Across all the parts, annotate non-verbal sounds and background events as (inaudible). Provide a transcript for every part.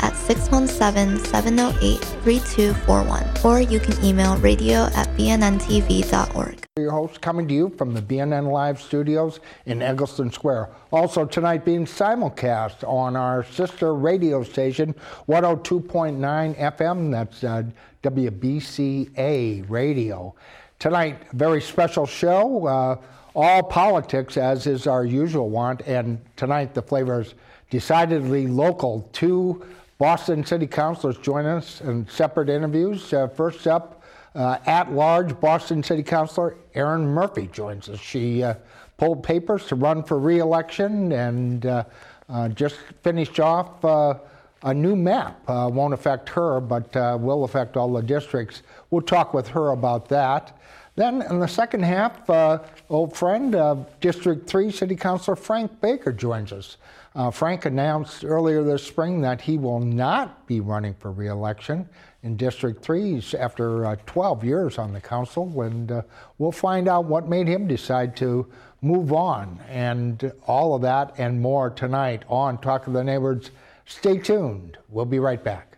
at 617-708-3241 or you can email radio at bnntv.org. Your host coming to you from the BNN Live studios in Egleston Square. Also tonight being simulcast on our sister radio station 102.9 FM, that's uh, WBCA Radio. Tonight, very special show, uh, all politics as is our usual want, and tonight the flavor is decidedly local. Two Boston City Councilors join us in separate interviews. Uh, first up, uh, at large Boston City Councilor Erin Murphy joins us. She uh, pulled papers to run for re election and uh, uh, just finished off uh, a new map. won't affect her, but will affect all the districts. We'll talk with her about that. Then in the second half, old friend, District 3 City Councilor Frank Baker joins us. Uh, Frank announced earlier this spring that he will not be running for reelection in District 3 after uh, 12 years on the council, and uh, we'll find out what made him decide to move on. And all of that and more tonight on Talk of the Neighbors. Stay tuned. We'll be right back.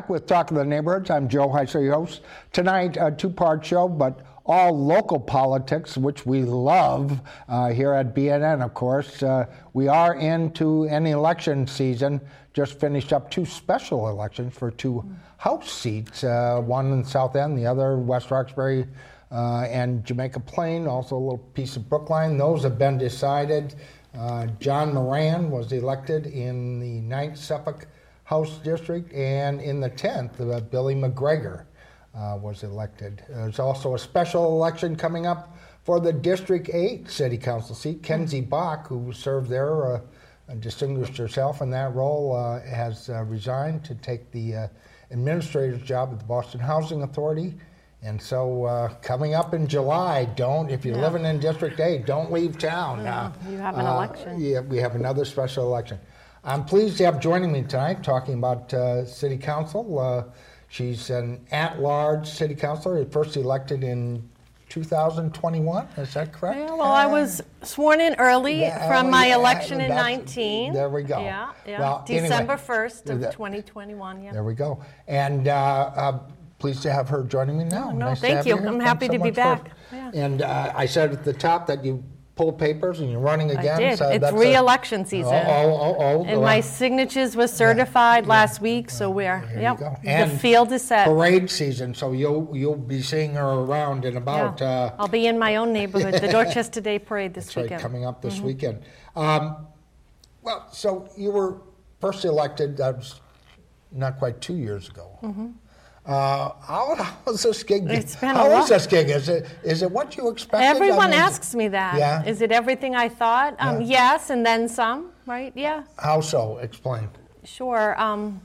Back with Talk of the Neighborhoods. I'm Joe Heiser, your host. Tonight, a two part show, but all local politics, which we love uh, here at BNN, of course. Uh, we are into an election season. Just finished up two special elections for two House seats, uh, one in South End, the other West Roxbury uh, and Jamaica Plain, also a little piece of Brookline. Those have been decided. Uh, John Moran was elected in the 9th Suffolk House District, and in the 10th, uh, Billy MacGregor uh, was elected. There's also a special election coming up for the District 8 City Council seat. Kenzie Bok, who served there, uh, distinguished herself in that role, uh, has uh, resigned to take the uh, administrator's job at the Boston Housing Authority. And so, uh, coming up in July, don't if you're yeah. living in District 8, don't leave town. Uh, you have an election. Yeah, we have another special election. I'm pleased to have joining me tonight talking about uh, City Council. Uh, she's an at large City Councilor, first elected in 2021. Is that correct? Yeah, well, I was sworn in early yeah, from my election in 19. There we go. Yeah, yeah. Well, December anyway, 1st of 2021. Yeah. There we go. And uh, uh, pleased to have her joining me now. Oh, no, nice thank you. I'm happy so to be back. Yeah. And uh, I said at the top that you pull papers and you're running again? I did. So it's re-election season. Oh, oh, oh, and my signatures were certified yeah. last week, so we're yep. the field is set. Parade season, so you'll you'll be seeing her around in about. Yeah. Uh, I'll be in my own neighborhood, the (laughs) Dorchester Day Parade this weekend. Right, coming up this mm-hmm. weekend. Um, well, so you were first elected. That was not quite two years ago. Mm-hmm. Uh, how, (laughs) how's this gig? It's been how is this gig? Is it is it what you expected? I Everyone mean, asks me that. Yeah. Is it everything I thought? Um, Yeah. Yes, and then some, right? Yeah, How so? Explain. sure. Um,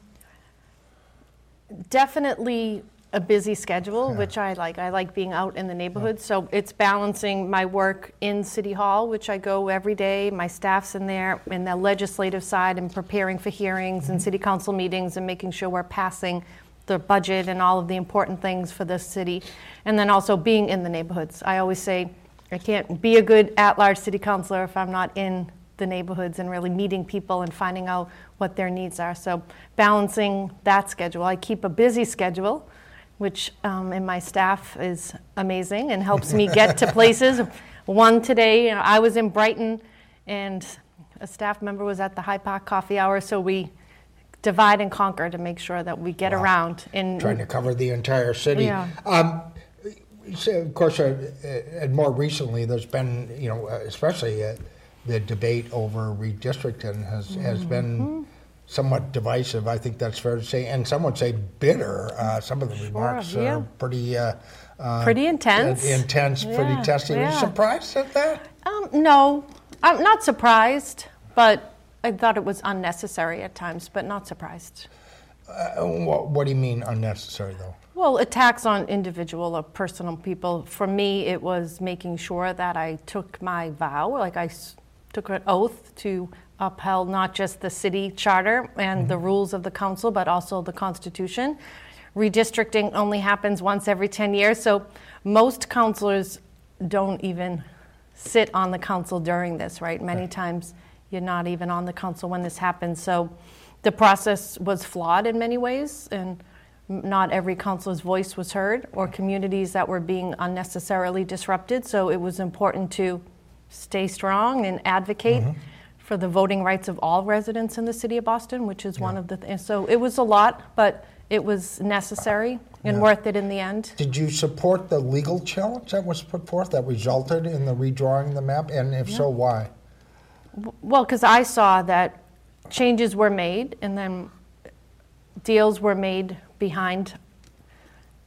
definitely a busy schedule, which I like. I like being out in the neighborhood. So it's balancing my work in City Hall, which I go every day. My staff's in there, in the legislative side, and preparing for hearings and city council meetings and making sure we're passing the budget and all of the important things for the city. And then also being in the neighborhoods. I always say I can't be a good at large city councilor if I'm not in the neighborhoods and really meeting people and finding out what their needs are. So balancing that schedule. I keep a busy schedule, which um, in my staff is amazing and helps me get to (laughs) places. One today, you know, I was in Brighton, and a staff member was at the Hyde Park Coffee Hour, so we divide and conquer to make sure that we get Wow. around. in Trying to cover the entire city. Yeah. Um, so, of course, uh, uh, and more recently, there's been, you know, uh, especially uh, the debate over redistricting has has Mm-hmm. been somewhat divisive. I think that's fair to say, and some would say bitter. Uh, some of the remarks yeah. are pretty. Uh, uh, Pretty intense. intense, pretty Yeah, testy. Were you surprised at that? Um, no, I'm not surprised, but I thought it was unnecessary at times, but not surprised. Uh, what, what do you mean unnecessary, though? Well, attacks on individual or personal people. For me, it was making sure that I took my vow, like I s- took an oath to upheld not just the city charter and the rules of the council, but also the Constitution. Redistricting only happens once every 10 years, so most councilors don't even sit on the council during this, right? Many times you're not even on the council when this happens. So the process was flawed in many ways, and not every councilor's voice was heard, or communities that were being unnecessarily disrupted. So it was important to stay strong and advocate mm-hmm. for the voting rights of all residents in the city of Boston, which is one of the things. So it was a lot, but it was necessary and Yeah. worth it in the end. Did you support the legal challenge that was put forth that resulted in the redrawing the map? And if so, why? Well, because I saw that changes were made and then deals were made behind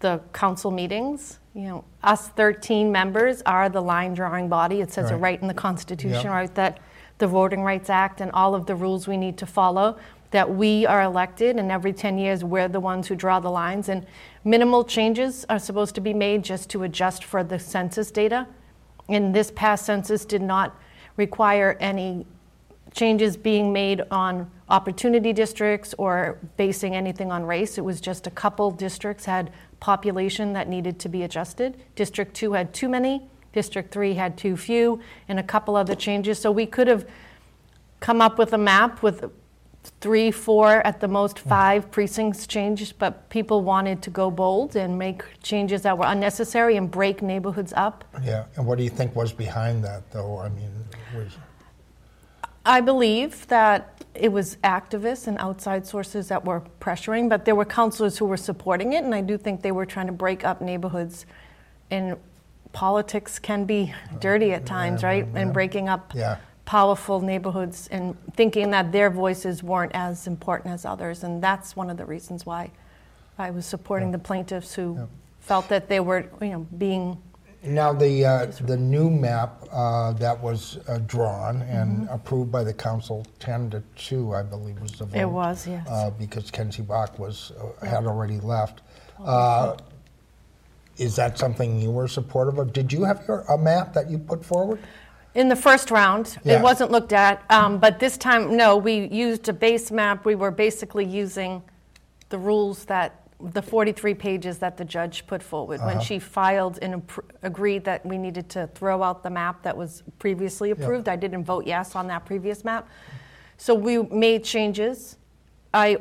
the council meetings. You know, us 13 members are the line drawing body. It says it Right. right in the Constitution, Yep. right? That the Voting Rights Act and all of the rules we need to follow, that we are elected, and every 10 years we're the ones who draw the lines. And minimal changes are supposed to be made just to adjust for the census data. And this past census did not require any changes being made on opportunity districts or basing anything on race. It was just a couple districts had population that needed to be adjusted. District 2 had too many, District 3 had too few, and a couple other changes. So we could have come up with a map with three, four, at the most hmm. five precincts changed, but people wanted to go bold and make changes that were unnecessary and break neighborhoods up. Yeah, and what do you think was behind that, though? I mean, I believe that it was activists and outside sources that were pressuring, but there were councilors who were supporting it, and I do think they were trying to break up neighborhoods. And politics can be dirty at times, right? And breaking up Yeah. powerful neighborhoods and thinking that their voices weren't as important as others. And that's one of the reasons why I was supporting the plaintiffs who felt that they were, you know, being now the uh, the new map uh, that was uh, drawn and approved by the council, ten to two, I believe, was the vote. Mm-hmm. It was, yes. Uh, because Kenzie Bok was uh, had already left. Uh, is that something you were supportive of? Did you have your, a map that you put forward? In the first round, Yeah. it wasn't looked at, um, but this time, no, we used a base map. We were basically using the rules that, the 43 pages that the judge put forward. Uh-huh. When she filed and agreed that we needed to throw out the map that was previously approved, I didn't vote yes on that previous map. So we made changes. I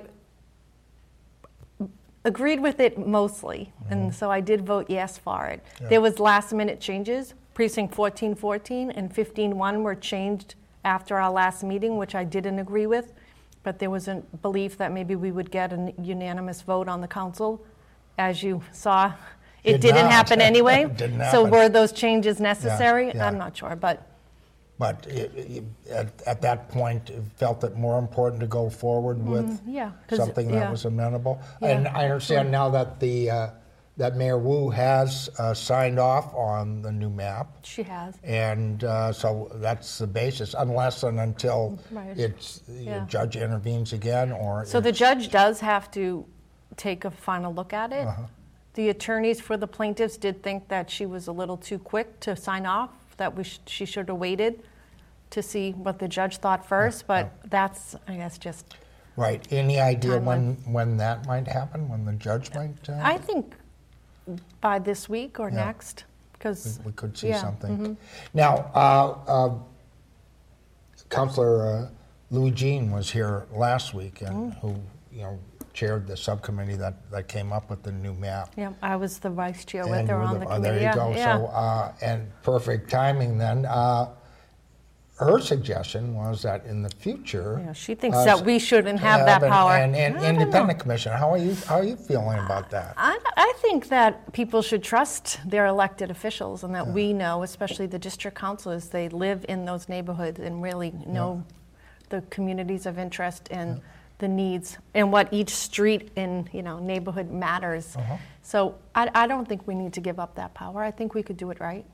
agreed with it mostly, and so I did vote yes for it. There was last minute changes. Precinct 1414 and 151 were changed after our last meeting, which I didn't agree with, but there was a belief that maybe we would get a unanimous vote on the council. As you saw, it Did didn't not. happen anyway. (laughs) Didn't So happen. were those changes necessary? yeah. I'm not sure, but but it, it, at, at that point, it felt it more important to go forward with Mm-hmm. yeah, 'cause- something that yeah. was amenable. And I understand now that the, uh, that Mayor Wu has uh, signed off on the new map. She has. And uh, so that's the basis, unless and until Right. it's, the Yeah. judge intervenes again, or. So the judge does have to take a final look at it. Uh-huh. The attorneys for the plaintiffs did think that she was a little too quick to sign off, that we sh- she should have waited to see what the judge thought first, but that's, I guess, just, Right, any idea Timeline. when, when that might happen, when the judge might? uh, I think by this week or Yeah. next, because. we could see yeah, something. mhm. Now, uh, uh, Councilor uh, Louis Jean was here last week, and Mm. who you know chaired the subcommittee that, that came up with the new map. Yeah, I was the vice chair with And her on the oh, committee. There you yeah, go. yeah. So, uh, and perfect timing then. Uh, her suggestion was that in the future, Yeah, she thinks uh, that we shouldn't have that an- power. An, an know. independent commission. How are you? How are you feeling about that? I, I think that people should trust their elected officials and that we know, especially the district councilors, they live in those neighborhoods and really know the communities of interest and the needs and what each street in you know neighborhood matters. Uh-huh. So I, I don't think we need to give up that power. I think we could do it right.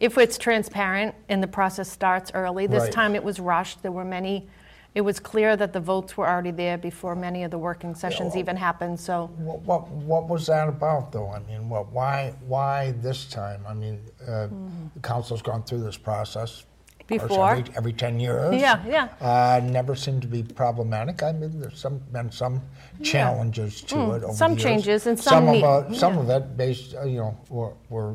If it's transparent and the process starts early, this Right. time it was rushed. There were many. It was clear that the votes were already there before many of the working sessions well- even happened. So What, what, what was that about, though? I mean, what, why, why this time? I mean, uh, the council's gone through this process. Before. every, every 10 years. Yeah, yeah. Uh, never seemed to be problematic. I mean, there's some, been some challenges to it over some changes and some some of, uh, some of it based, uh, you know, were, were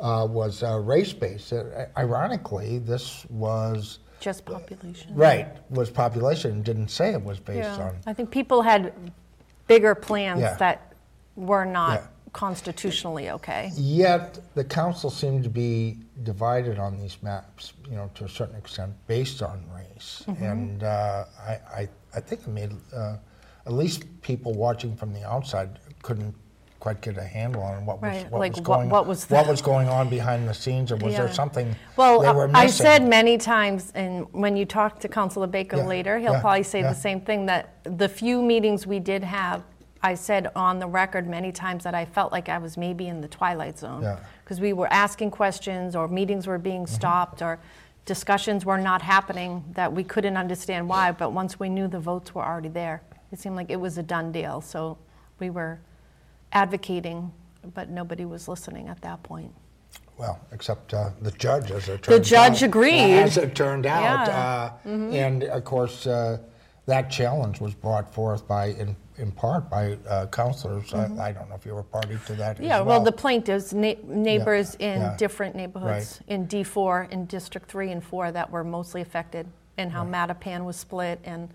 uh, was uh, race-based. Uh, ironically, this was just population. right was population. Didn't say it was based Yeah. on. I think people had bigger plans Yeah. that were not Yeah. constitutionally okay. Yet the council seemed to be divided on these maps, you know, to a certain extent, based on race. Mm-hmm. And uh, I, I, I think it made uh, at least people watching from the outside couldn't quite get a handle on what was Right, what like was going what was what was going on behind the scenes, or was there something Well, they were I said many times, and when you talk to Councilor Baker Yeah, later, he'll yeah, probably say yeah. the same thing that the few meetings we did have, I said on the record many times that I felt like I was maybe in the twilight zone. Yeah. Mm-hmm. Because we were asking questions, or meetings were being stopped, or discussions were not happening that we couldn't understand why, but once we knew the votes were already there, it seemed like it was a done deal. So we were advocating, but nobody was listening at that point. Well, except uh, the judge, as it turned The judge out. agreed. As it turned out. Yeah. Mm-hmm. Uh, And of course, uh, that challenge was brought forth by, in, in part, by uh, counselors. I, I don't know if you were party to that as Mm-hmm. Yeah, well. well, the plaintiffs, na- neighbors in yeah. different neighborhoods, in D4, in District 3 and 4, that were mostly affected, and how Mattapan was split, and,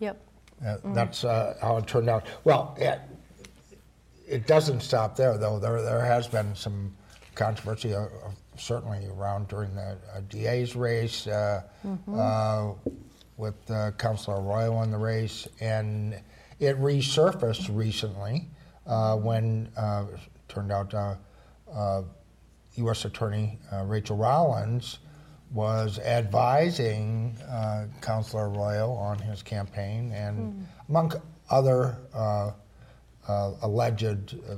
yep. Mm-hmm. That's uh, how it turned out. Well, it, doesn't stop there, though. There, there has been some controversy, uh, uh, certainly around during the uh, DA's race, uh, Mm-hmm. uh, with uh, Councilor Arroyo in the race, and it resurfaced recently uh, when uh, turned out uh, uh, U.S. Attorney uh, Rachael Rollins was advising uh, Councilor Arroyo on his campaign, and among other uh, alleged uh,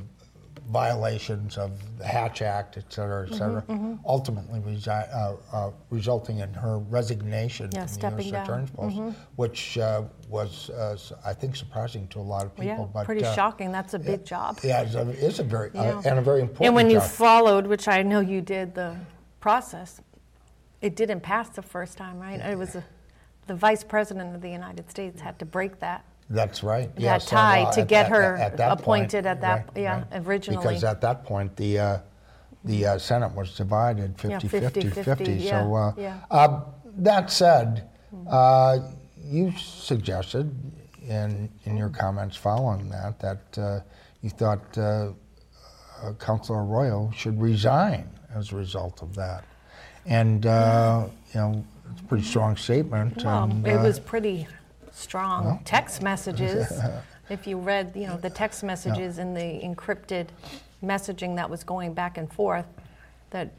violations of the Hatch Act, et cetera, et cetera, ultimately resi- uh, uh, resulting in her resignation Yeah, from the U.S. Attorney's post, which uh, was, uh, I think, surprising to a lot of people. Yeah, but, pretty shocking, that's a big job. Yeah, it's a, it's a very uh, Yeah. and a very important And when you followed, which I know you did, the process, it didn't pass the first time, right? It was, a- the Vice President of the United States had to break that. That's right. that yes, tie uh, to at- get at- her at that point, appointed at that- right, yeah, right. originally. Because at that point, the uh, the uh, Senate was divided 50 Yeah, 50 50, 50. yeah, So, uh, yeah. uh, that said, uh, you suggested in, in your comments following that that uh, you thought uh, uh, Councilor Arroyo should resign as a result of that. And, uh, you know, it's a pretty strong statement. Well, and, it uh, was pretty strong text (laughs) messages. (laughs) if you read, you know, the text messages and the encrypted messaging that was going back and forth, that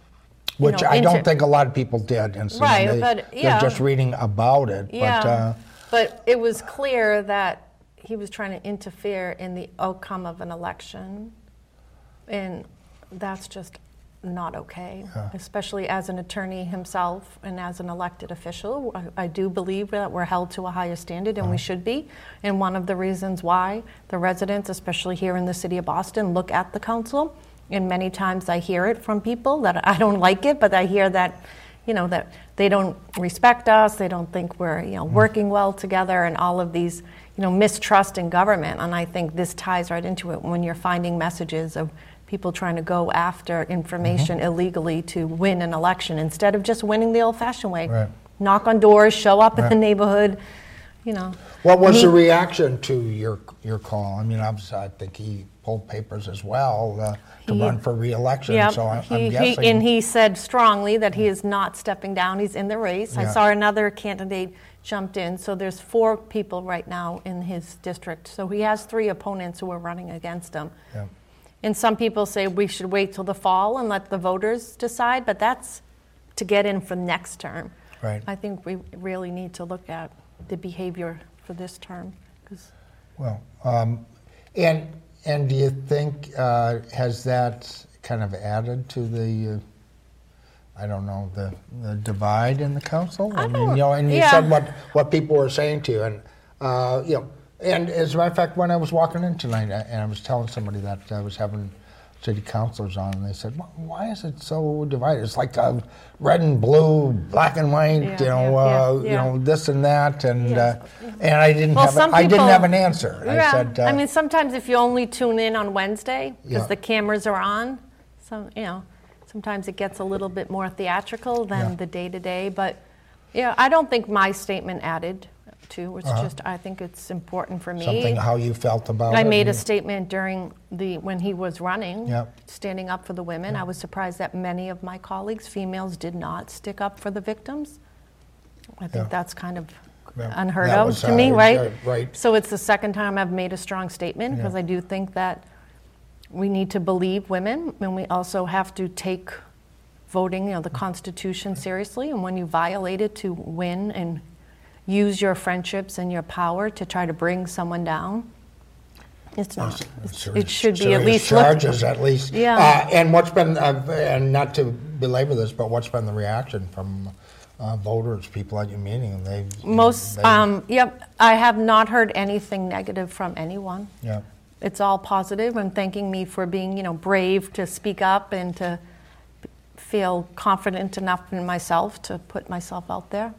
Which know, I don't think a lot of people did. And so Right, they, but, They're yeah. just reading about it. Yeah, But, uh, but it was clear that he was trying to interfere in the outcome of an election, and that's just not okay, especially as an attorney himself and as an elected official. I, I do believe that we're held to a higher standard, and we uh-huh. should be. And one of the reasons why the residents, especially here in the city of Boston, look at the council, and many times I hear it from people that I don't like it, but I hear that you know that they don't respect us. They don't think we're you know hmm. working well together and all of these you know mistrust in government. And i think this ties right into it when you're finding messages of people trying to go after information illegally to win an election instead of just winning the old fashioned way Right. knock on doors show up in the neighborhood you know what was the reaction to your your call? I mean, obviously, I think he pulled papers as well uh, to He- run for reelection. Yep. So I, he, he- and he said strongly that he is not stepping down. He's in the race. I saw another candidate jumped in. So there's four people right now in his district. So he has three opponents who are running against him. Yeah. And some people say we should wait till the fall and let the voters decide, but that's to get in for next term. Right. I think we really need to look at the behavior for this term. 'cause- Well, um, and and do you think uh, has that kind of added to the, uh, I don't know, the, the divide in the council? I mean, don't- you know, and you yeah. said what what people were saying to you, and uh, you know, and as a matter of fact, when I was walking in tonight, I- and I was telling somebody that I was having city councilors on, and they said, "Why- "Why is it so divided? It's like uh, red and blue, black and white, Yeah, you know, yeah, uh, yeah, you know, this and that," and Yes. uh, and I didn't Well, have a, some I didn't have an answer. I said, uh, I mean, sometimes if you only tune in on Wednesday because Yeah. the cameras are on, so you know, sometimes it gets a little bit more theatrical than Yeah. the day to day. But yeah, I don't think my statement added to. It's just I think it's important for me. Uh-huh. something how you felt about I it. made a and- statement during the when he was running, Yep. standing up for the women. I was surprised that many of my colleagues, females, did not stick up for the victims. I think Yeah. that's kind of Yeah, unheard that of was, to uh, me, right? uh, right. So it's the second time I've made a strong statement because Yeah. I do think that we need to believe women, and we also have to take voting, you know, the Constitution seriously. And when you violate it to win and use your friendships and your power to try to bring someone down, it's not. It's- it should be at least looked- charges, at least. Yeah. Uh, and what's been, uh, and not to belabor this, but what's been the reaction from uh, voters, people at your meeting? They Most, they- um, yep, I have not heard anything negative from anyone. yeah, It's all positive and thanking me for being, you know, brave to speak up and to feel confident enough in myself to put myself out there.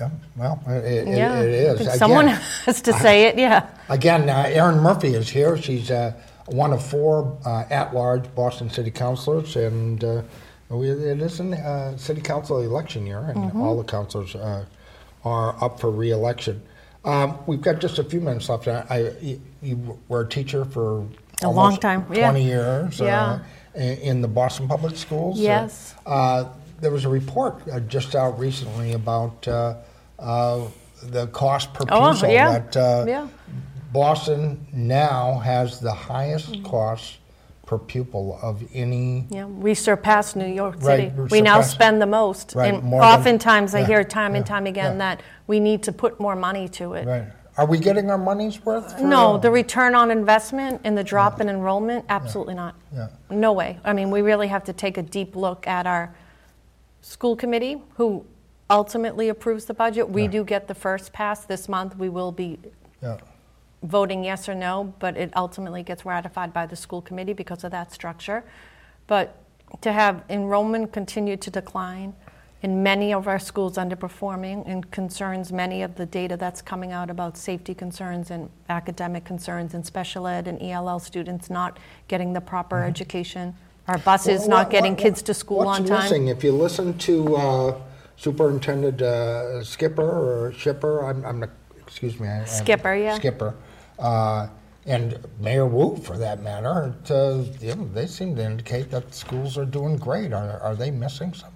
Yeah. Well, it, it, it is. Again- someone (laughs) has to say it. Yeah. Again, uh, Erin Murphy is here. She's uh, one of four uh, at-large Boston City Councilors, and uh, we, it is a uh, City Council election year, and Mm-hmm. all the councilors uh, are up for re-election. Um, we've got just a few minutes left. I, I, you- were a teacher for A long time, yeah. 20 years Yeah. uh, in, in the Boston Public Schools. Yes. Uh, there was a report uh, just out recently about uh, uh, the cost per Oh, pupil yeah. that uh, Yeah. Boston now has the highest cost per pupil of any. Yeah, we surpass New York City. we we now spend the most. Right, and more than- oftentimes I yeah, hear time and time again yeah. that we need to put more money to it. Right. Are we getting our money's worth? No, the return on investment and the drop in enrollment, absolutely not. Yeah. No way. I mean, we really have to take a deep look at our school committee, who ultimately approves the budget. We Yeah. do get the first pass this month. We will be Yeah. voting yes or no, but it ultimately gets ratified by the school committee because of that structure. But to have enrollment continue to decline in many of our schools underperforming and concerns many of the data that's coming out about safety concerns and academic concerns and special ed and ELL students not getting the proper mm-hmm. education, our buses Well, not getting kids to school on time. missing? If you listen to uh, Superintendent uh, Skipper or Shipper, I'm, I'm excuse me. I, I'm- Skipper, yeah. Skipper, uh, and Mayor Wu, for that matter, it, uh, you know, they seem to indicate that schools are doing great. Are, are they missing something?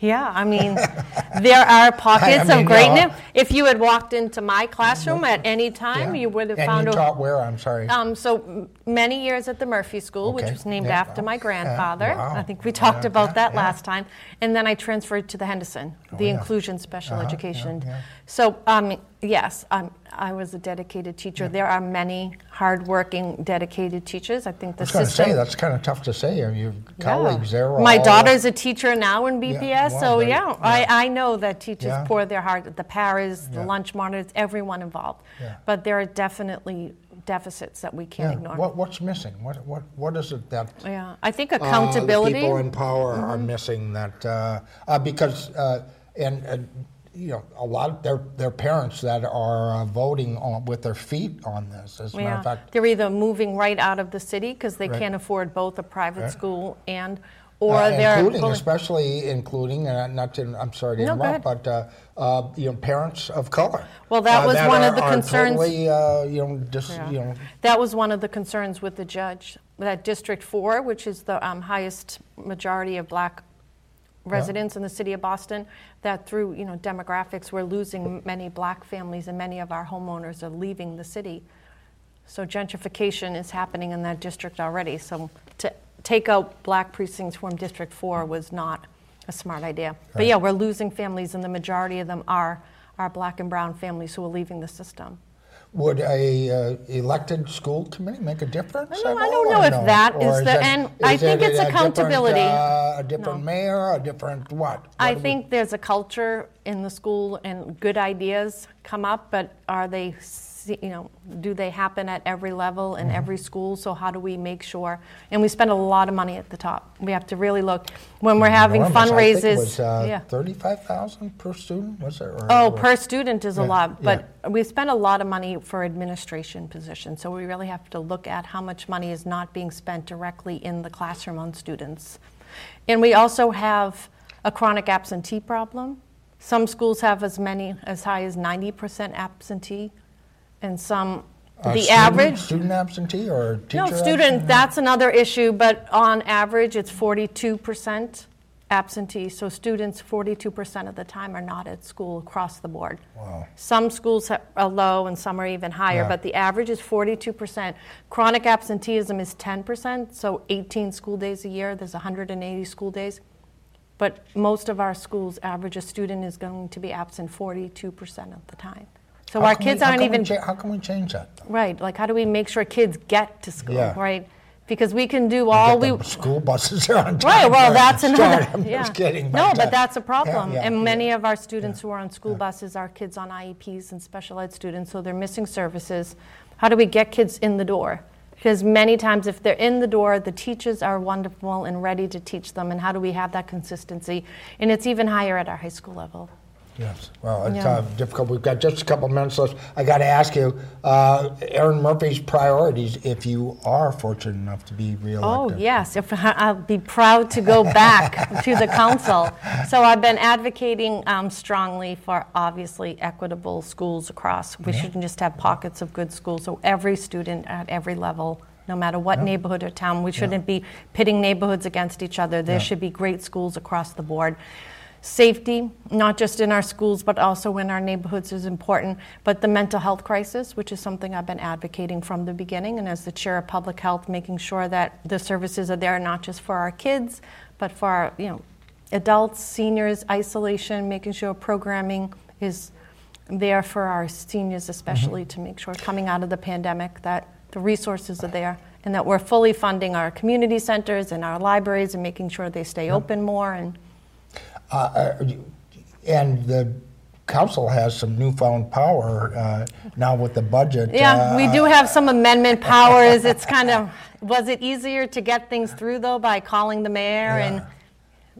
Yeah, I mean, (laughs) there are (laughs) pockets mean, of greatness. no. If you had walked into my classroom at any time, Yeah. you would have and found you a taught where? I'm sorry. Um, so many years at the Murphy School, which was named Yeah. after my grandfather. Wow. I think we talked Yeah, about that last time. And then I transferred to the Henderson, the yeah. inclusion special Uh-huh, education. So um, yes, um, I was a dedicated teacher. There are many hardworking, dedicated teachers. I think the I was going to system. say that's kind of tough to say. Your colleagues there. My all- daughter's a teacher now in BPS, so well, yeah, yeah. I, I know that teachers Yeah. pour their heart, the paras, the Yeah. lunch monitors, everyone involved. Yeah. But there are definitely deficits that we can't Yeah. ignore. What, what's missing? What, what, what is it that Yeah, I think uh, the accountability. people in power are Mm-hmm. missing that uh, uh, because uh, and, and you know a lot of their their parents that are uh, voting on with their feet on this. As a matter of fact, they're either moving right out of the city because they Right. can't afford both a private Right. school and, or uh, they're including pulling- especially including uh, not to I'm sorry to No, interrupt, but uh, uh, you know parents of color. Well, that uh, was one are, of the concerns- Totally, uh, you know, just Yeah. you know. That was one of the concerns with the judge. That District 4, which is the um, highest majority of black residents in the city of Boston, that through you know demographics, we're losing many black families and many of our homeowners are leaving the city. So gentrification is happening in that district already. So to take out black precincts from District 4 was not a smart idea. But yeah, we're losing families, and the majority of them are, are black and brown families who are leaving the system. Would a uh, elected school committee make a difference? I don't- at I don't know if no? that Or is the- it- and I is think it it's a different, accountability. uh, a different No. mayor, a different what? I What do we- think there's a culture in the school and good ideas come up, but are they, you know, do they happen at every level Mm-hmm. in every school? So how do we make sure? And we spend a lot of money at the top. We have to really look when we're having enormous. I think it fundraisers. was uh, yeah. thirty-five thousand per student. Was it? Or, Oh, or- per student is a lot, but we spend a lot of money for administration positions, so we really have to look at how much money is not being spent directly in the classroom on students. And we also have a chronic absentee problem. Some schools have as many, as high as 90% absentee, and some, uh, the student- average. student absentee or teacher? No, absentee? student, that's another issue, but on average, it's 42% absentee. So students, 42% of the time are not at school across the board. Wow. Some schools ha- are low and some are even higher, Yeah. but the average is 42%. Chronic absenteeism is 10%, so 18 school days a year, there's 180 school days. But most of our schools average a student is going to be absent 42% of the time. So How our kids we- aren't even cha- how can we change that? though? Right, like how do we make sure kids get to school, Yeah. right? Because we can do all we. the school buses are on time. Right, well, that's another. (laughs) I'm yeah. just kidding. No, uh, but that's a problem. yeah, and many of our students who are on school buses are kids on IEPs and special ed students, so they're missing services. How do we get kids in the door? Because many times, if they're in the door, the teachers are wonderful and ready to teach them. And how do we have that consistency? And it's even higher at our high school level. Yes, well, it's Yeah. uh, difficult. We've got just a couple minutes left. I got to ask you, uh, Erin Murphy's priorities if you are fortunate enough to be real. Oh, yes. If, I'll be proud to go back (laughs) to the council. So I've been advocating um, strongly for obviously equitable schools across. We shouldn't just have pockets of good schools. So every student at every level, no matter what neighborhood or town, we shouldn't be pitting neighborhoods against each other. There Yeah. should be great schools across the board. Safety, not just in our schools, but also in our neighborhoods, is important. But the mental health crisis, which is something I've been advocating from the beginning, and as the chair of public health, making sure that the services are there not just for our kids, but for our, you know, adults, seniors, isolation, making sure programming is there for our seniors, especially mm-hmm. to make sure coming out of the pandemic that the resources are there and that we're fully funding our community centers and our libraries and making sure they stay open more and Uh, uh, and the council has some newfound power uh, now with the budget. Yeah, we uh, do have some amendment powers. It's kind of, was it easier to get things through though by calling the mayor and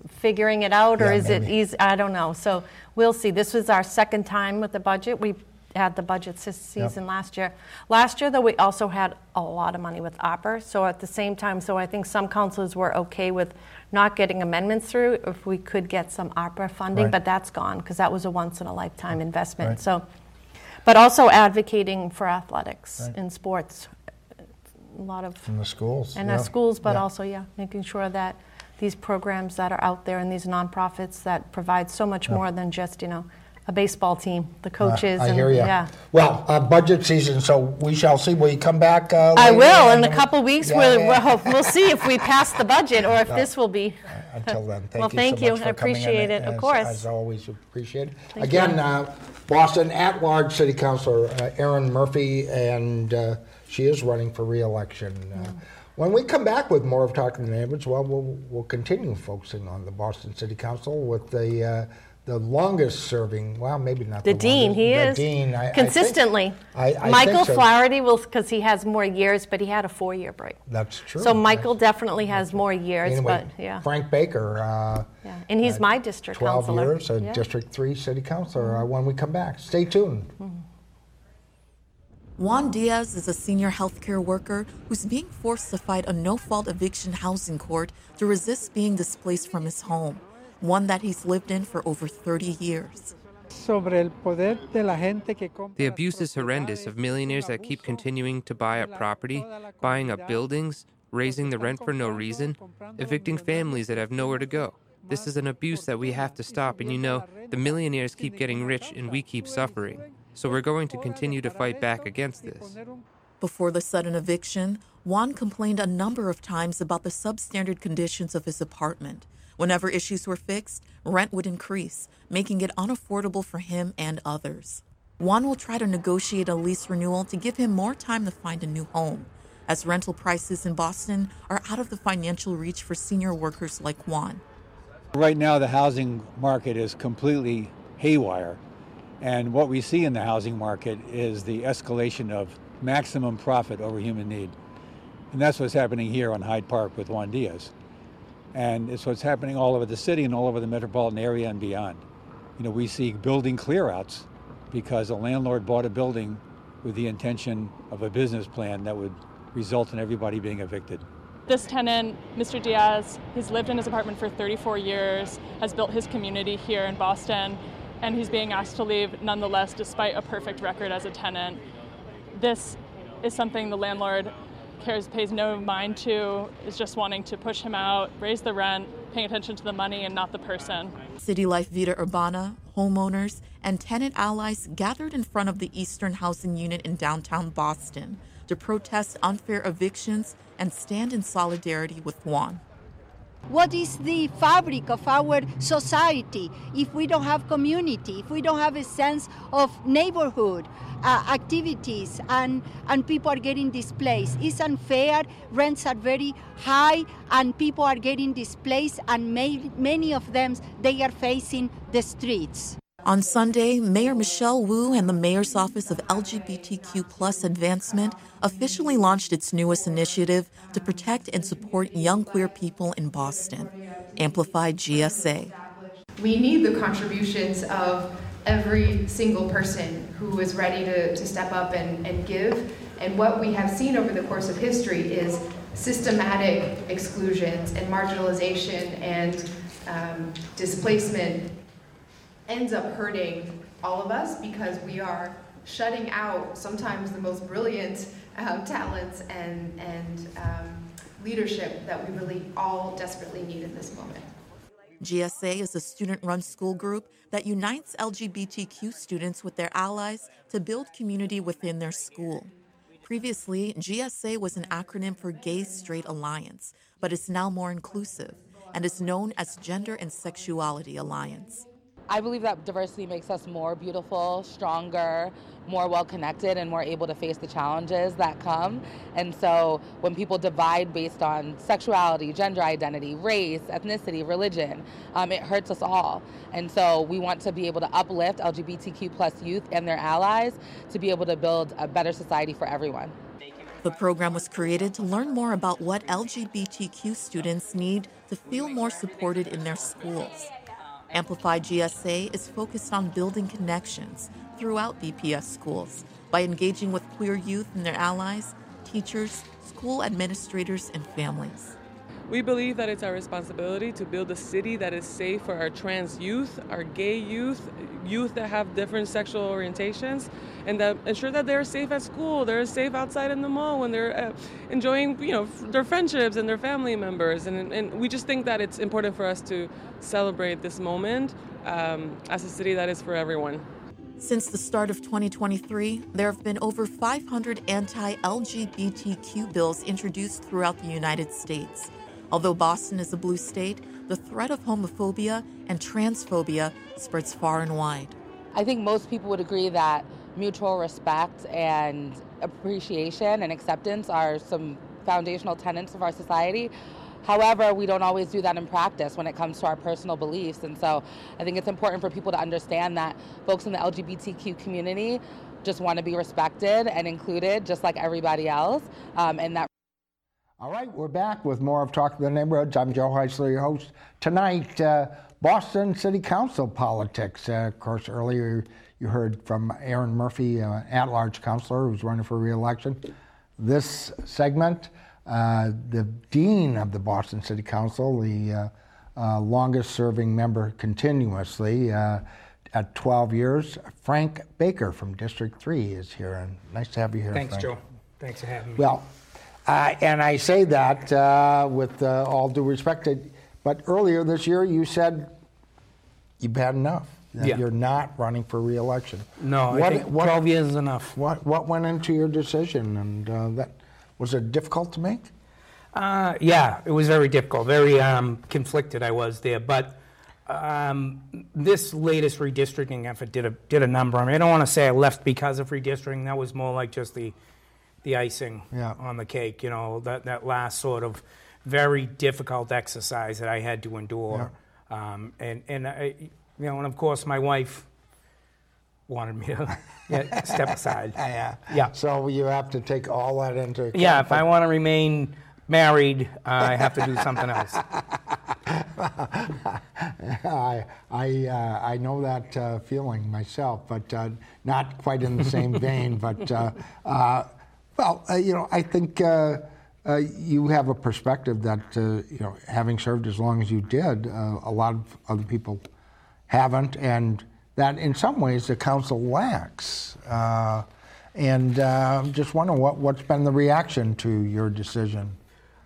figuring it out, or Yeah, is it easy? I don't know. So we'll see. This was our second time with the budget. We had the budget se- season last year. Last year, though, we also had a lot of money with ARPA. So at the same time, so I think some councilors were okay with not getting amendments through if we could get some ARPA funding, Right. but that's gone because that was a once in a lifetime investment. Right. So, but also advocating for athletics Right. in sports. A lot of From the schools. in yeah. our schools, but Yeah. also, yeah, making sure that these programs that are out there and these nonprofits that provide so much more than just, you know, a baseball team, the coaches. Uh, I and, hear you. Yeah. Well, uh, budget season, so we shall see. Will you come back? Uh, I will. In a couple weeks, Yeah, we'll, yeah. we'll, we'll see if we pass the budget or if this will be. Until then, (laughs) thank you. Well, you thank so you. I appreciate it, of course. As always, appreciate it. Thank Again, uh, Boston at-large city councilor uh, Erin Murphy, and uh, she is running for reelection. Uh, When we come back with more of Talking to Neighbors, well, we'll, we'll continue focusing on the Boston City Council with the, uh, the longest serving, well, maybe not The the dean, longest, he the is. dean. I- I think- Consistently. I- I think Michael so. Flaherty will, because he has more years, but he had a four-year break. That's true. So Michael definitely has more years, Anyway, but yeah. Frank Baker, uh, yeah. And he's my district 12 counselor. years, a Yeah. District 3 city councilor, uh, when we come back. Stay tuned. Juan Diaz is a senior healthcare worker who's being forced to fight a no fault eviction housing court to resist being displaced from his home, one that he's lived in for over 30 years. sobre el poder de la gente que compra The abuse is horrendous of millionaires that keep continuing to buy up property, buying up buildings, raising the rent for no reason, evicting families that have nowhere to go. This is an abuse that we have to stop, and you know, the millionaires keep getting rich and we keep suffering. So we're going to continue to fight back against this. Before the sudden eviction, Juan complained a number of times about the substandard conditions of his apartment. Whenever issues were fixed, rent would increase, making it unaffordable for him and others. Juan will try to negotiate a lease renewal to give him more time to find a new home, as rental prices in Boston are out of the financial reach for senior workers like Juan. Right now, the housing market is completely haywire. And what we see in the housing market is the escalation of maximum profit over human need. And that's what's happening here on Hyde Park with Juan Diaz. And it's what's happening all over the city and all over the metropolitan area and beyond. You know, we see building clearouts because a landlord bought a building with the intention of a business plan that would result in everybody being evicted. This tenant, Mr. Diaz, he's lived in his apartment for 34 years, has built his community here in Boston, and he's being asked to leave nonetheless despite a perfect record as a tenant. This is something the landlord cares pays no mind to, is just wanting to push him out, raise the rent, paying attention to the money and not the person. City Life Vida Urbana, homeowners, and tenant allies gathered in front of the Eastern Housing Unit in downtown Boston to protest unfair evictions and stand in solidarity with Juan. What is the fabric of our society if we don't have community, if we don't have a sense of neighborhood uh, activities and, and people are getting displaced? It's unfair, rents are very high and people are getting displaced and may, many of them, they are facing the streets. On Sunday, Mayor Michelle Wu and the Mayor's Office of LGBTQ plus Advancement officially launched its newest initiative to protect and support young queer people in Boston, Amplified GSA. We need the contributions of every single person who is ready to, to step up and, and give. And what we have seen over the course of history is systematic exclusions and marginalization and um, displacement ends up hurting all of us because we are shutting out sometimes the most brilliant um, talents and, and um, leadership that we really all desperately need in this moment. GSA is a student run school group that unites LGBTQ students with their allies to build community within their school. Previously, GSA was an acronym for Gay Straight Alliance, but it's now more inclusive and is known as Gender and Sexuality Alliance. I believe that diversity makes us more beautiful, stronger, more well connected, and more able to face the challenges that come. And so when people divide based on sexuality, gender identity, race, ethnicity, religion, um, it hurts us all. And so we want to be able to uplift LGBTQ plus youth and their allies to be able to build a better society for everyone. The program was created to learn more about what LGBTQ students need to feel more supported in their schools. Amplified GSA is focused on building connections throughout BPS schools by engaging with queer youth and their allies, teachers, school administrators, and families. We believe that it's our responsibility to build a city that is safe for our trans youth, our gay youth, youth that have different sexual orientations, and that ensure that they're safe at school, they're safe outside in the mall when they're uh, enjoying, you know, their friendships and their family members. And, and we just think that it's important for us to celebrate this moment um, as a city that is for everyone. Since the start of 2023, there have been over 500 anti LGBTQ bills introduced throughout the United States. Although Boston is a blue state, the threat of homophobia and transphobia spreads far and wide. I think most people would agree that mutual respect and appreciation and acceptance are some foundational tenets of our society. However, we don't always do that in practice when it comes to our personal beliefs. And so I think it's important for people to understand that folks in the LGBTQ community just want to be respected and included just like everybody else. Um, and that all right, we're back with more of Talk of the Neighborhoods. I'm Joe Heisler, your host. Tonight, uh, Boston City Council politics. Uh, of course, earlier you heard from Erin Murphy, uh, at-large councilor who's running for re-election. This segment, uh, the dean of the Boston City Council, the uh, uh, longest-serving member continuously at 12 years, Frank Baker from District 3 is here, and nice to have you here. Thanks, Frank. Joe. Thanks for having me. Well, uh, and I say that uh, with uh, all due respect. To, but earlier this year, you said you've had enough. That Yeah. You're not running for reelection. No, I think what- 12 years is enough. What What went into your decision, and uh, that was it difficult to make? Uh, yeah, it was very difficult, very um, conflicted I was there. But um, this latest redistricting effort did a, did a number. I mean, I don't want to say I left because of redistricting. That was more like just the, the icing Yeah. on the cake, you know, that, that last sort of very difficult exercise that I had to endure. Um, and, and I, you know, and of course, my wife wanted me to (laughs) yeah, step aside. (laughs) Yeah. Yeah. So you have to take all that into account. Yeah, if I want to remain married, uh, I have to do something else. (laughs) I I uh, I know that uh, feeling myself, but uh, not quite in the same vein. But uh, uh, well, uh, you know, I think uh, uh, you have a perspective that uh, you know, having served as long as you did, uh, a lot of other people haven't, and that in some ways the council lacks. Uh, and uh, I'm just wondering what what's been the reaction to your decision.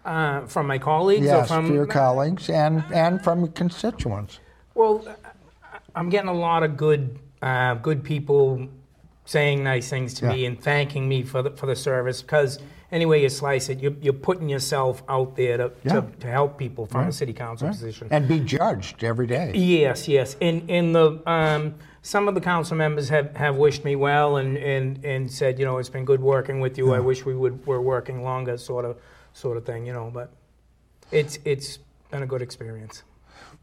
Uh, from my colleagues Yes, or from your colleagues and, and from constituents. Well, I'm getting a lot of good, uh, good people saying nice things to me and thanking me for the for the service. Because anyway you slice it, you're, you're putting yourself out there to, Yeah. to, to help people from a city council Right. position. And be judged every day. Yes, yes. And in the um, some of the council members have, have wished me well and, and, and said, you know, it's been good working with you. I wish we would were working longer, sort of sort of thing, you know. But it's it's been a good experience.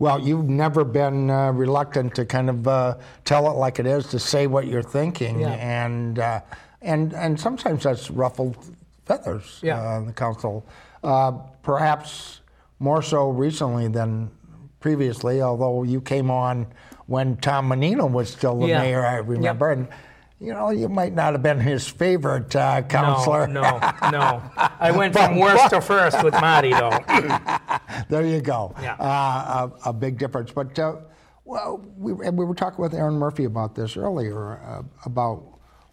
Well, you've never been uh, reluctant to kind of uh, tell it like it is, to say what you're thinking, Yeah. and uh, and and sometimes that's ruffled feathers. Yeah. Uh, in the council, uh, perhaps more so recently than previously. Although you came on when Tom Menino was still the Yeah. mayor, I remember, and you know you might not have been his favorite uh, counselor. No, no, no. I went from (laughs) worst to first with Marty, though. (laughs) there you go. Yeah. Uh, a, a big difference. But uh, well, we, and we were talking with Erin Murphy about this earlier uh, about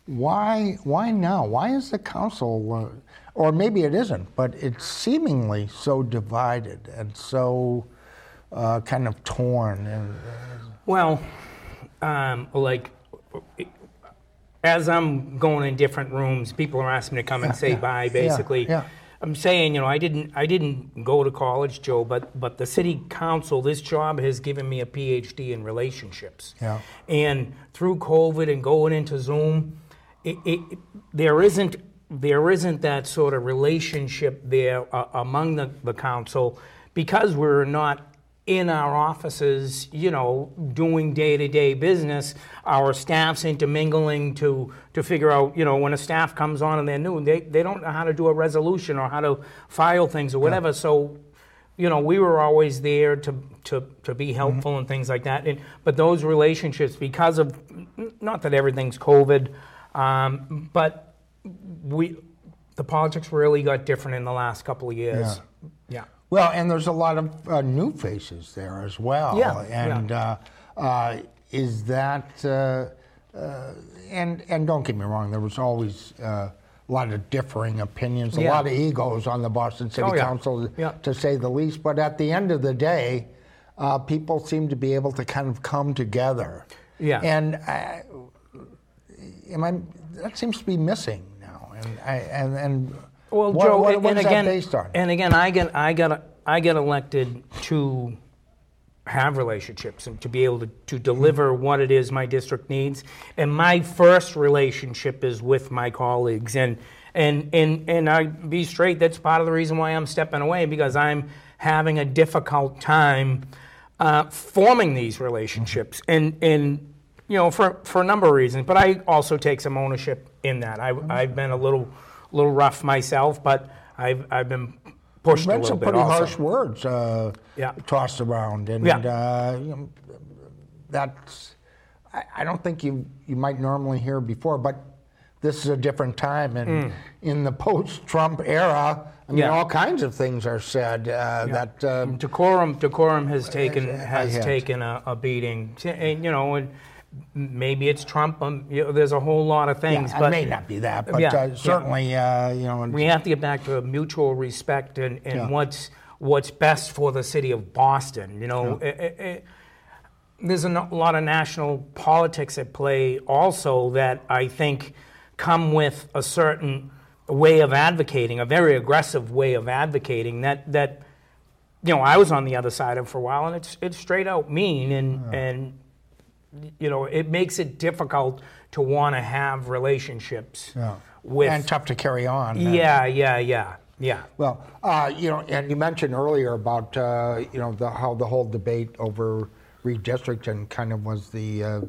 why why now? Why is the council, uh, or maybe it isn't, but it's seemingly so divided and so uh, kind of torn. And, Well, um, like as I'm going in different rooms, people are asking me to come and say yeah, bye. Basically, yeah. I'm saying, you know, I didn't, I didn't go to college, Joe, but but the city council, this job has given me a PhD in relationships. Yeah. And through COVID and going into Zoom, it, it, there isn't there isn't that sort of relationship there uh, among the, the council because we're not in our offices, you know, doing day-to-day business. Our staff's intermingling to to figure out, you know, when a staff comes on and they're new, they, they don't know how to do a resolution or how to file things or whatever. So you know, we were always there to to, to be helpful and things like that. And, but those relationships, because of not that everything's COVID, um, but we the politics really got different in the last couple of years. Yeah. Well, and there's a lot of uh, new faces there as well. Yeah, And yeah. Uh, uh, is that, uh, uh, and, and don't get me wrong, there was always uh, a lot of differing opinions, a Yeah. lot of egos on the Boston City Oh, yeah. Council, to say the least. But at the end of the day, uh, people seem to be able to kind of come together. Yeah. And I, am I, that seems to be missing now. And, I, and, and Well, what, Joe, what, and, what and again, based on? and again, I get, I got, I get elected to have relationships and to be able to, to deliver mm-hmm. what it is my district needs. And my first relationship is with my colleagues, and and and and I be straight. That's part of the reason why I'm stepping away because I'm having a difficult time uh, forming these relationships, mm-hmm. and and you know for for a number of reasons. But I also take some ownership in that. I, mm-hmm. I've been a little little rough myself, but I've I've been pushed You've a little some bit pretty also. harsh words uh, Yeah. tossed around, and Yeah. uh, you know, that's I, I don't think you you might normally hear before, but this is a different time, and Mm. in the post-Trump era, I mean, Yeah. all kinds of things are said uh, that. Uh, decorum decorum has taken I has taken a, a beating, and you know, and maybe it's Trump. Um, you know, there's a whole lot of things, yeah, but it may not be that, but Yeah, uh, yeah. certainly, uh, you know, we have to get back to mutual respect and, and Yeah. what's what's best for the city of Boston. You know, Yeah. it- it- it- there's a lot of national politics at play also that I think come with a certain way of advocating, a very aggressive way of advocating that that you know I was on the other side of for a while, and it's it's straight out mean and and you know it makes it difficult to want to have relationships yeah. with and tough to carry on. yeah, yeah, yeah, yeah. Well, uh, you know, and you mentioned earlier about uh, you know the, how the whole debate over redistricting kind of was the uh,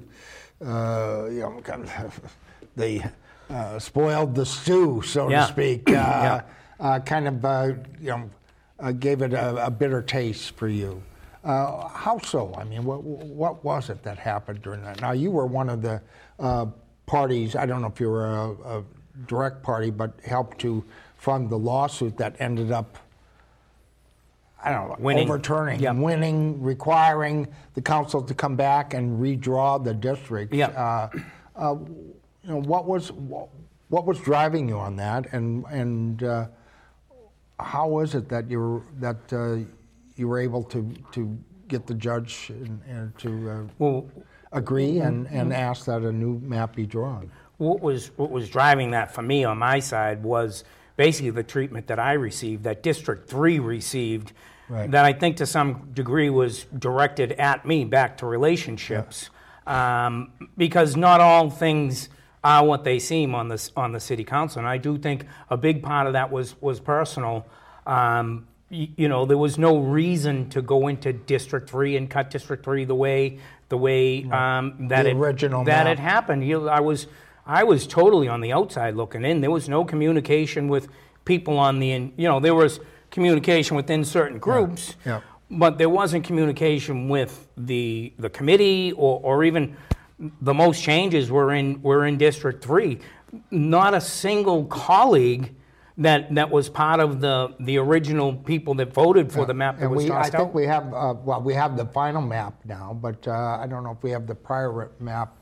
uh, you know kind of (laughs) the uh, spoiled the stew, so Yeah. to speak. (clears throat) Uh, Yeah. uh, kind of uh, you know uh, gave it a, a bitter taste for you. Uh, how so? I mean, what what was it that happened during that? Now you were one of the uh, parties. I don't know if you were a, a direct party, but helped to fund the lawsuit that ended up. I don't know, Winning. overturning, Yeah. winning, requiring the council to come back and redraw the district. Yeah. Uh, uh, you know, what was what, what was driving you on that, and and uh, how was it that you that uh, you were able to to get the judge and, and to uh, Well, agree and, and ask that a new map be drawn? what was what was driving that for me on my side was basically the treatment that I received, that District Three received, Right. that I think to some degree was directed at me back to relationships, um, because not all things are what they seem on the on the city council, and I do think a big part of that was was personal. Um, you know, there was no reason to go into District Three and cut District Three the way the way um, that The it that map. it happened. You, I was I was totally on the outside looking in. There was no communication with people on the in, you know there was communication within certain groups, yeah. but there wasn't communication with the the committee or, or even the most changes were in were in District Three. Not a single colleague. That, that was part of the, the original people that voted for the map that and was we, I tossed think we have, uh, well, we have the final map now, but uh, I don't know if we have the prior map.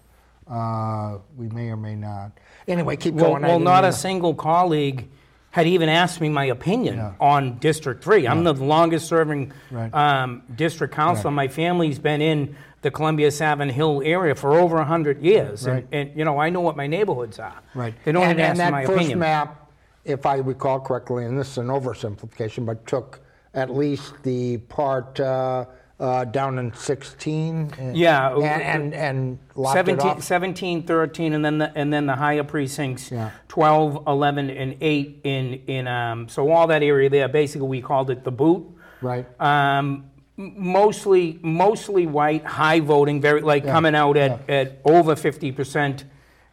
Uh, we may or may not. Anyway, keep Well, going. Well didn't a to- single colleague had even asked me my opinion on District 3. I'm the longest serving Right. um, district councilor. My family's been in the Columbia Savin Hill area for over 100 years. Right. And, and, you know, I know what my neighborhoods are. Right. They don't and, even and ask that my first opinion. map, if I recall correctly, and this is an oversimplification, but took at least the part uh, uh, down in 16. uh, Yeah, And, and, and locked 17, it off. 17, 13, and then the, and then the higher precincts, Yeah. 12, 11, and 8 in, in um, so all that area there, basically we called it the boot. Right. Um, mostly, mostly white, high voting, very like Yeah, coming out at, at over 50%,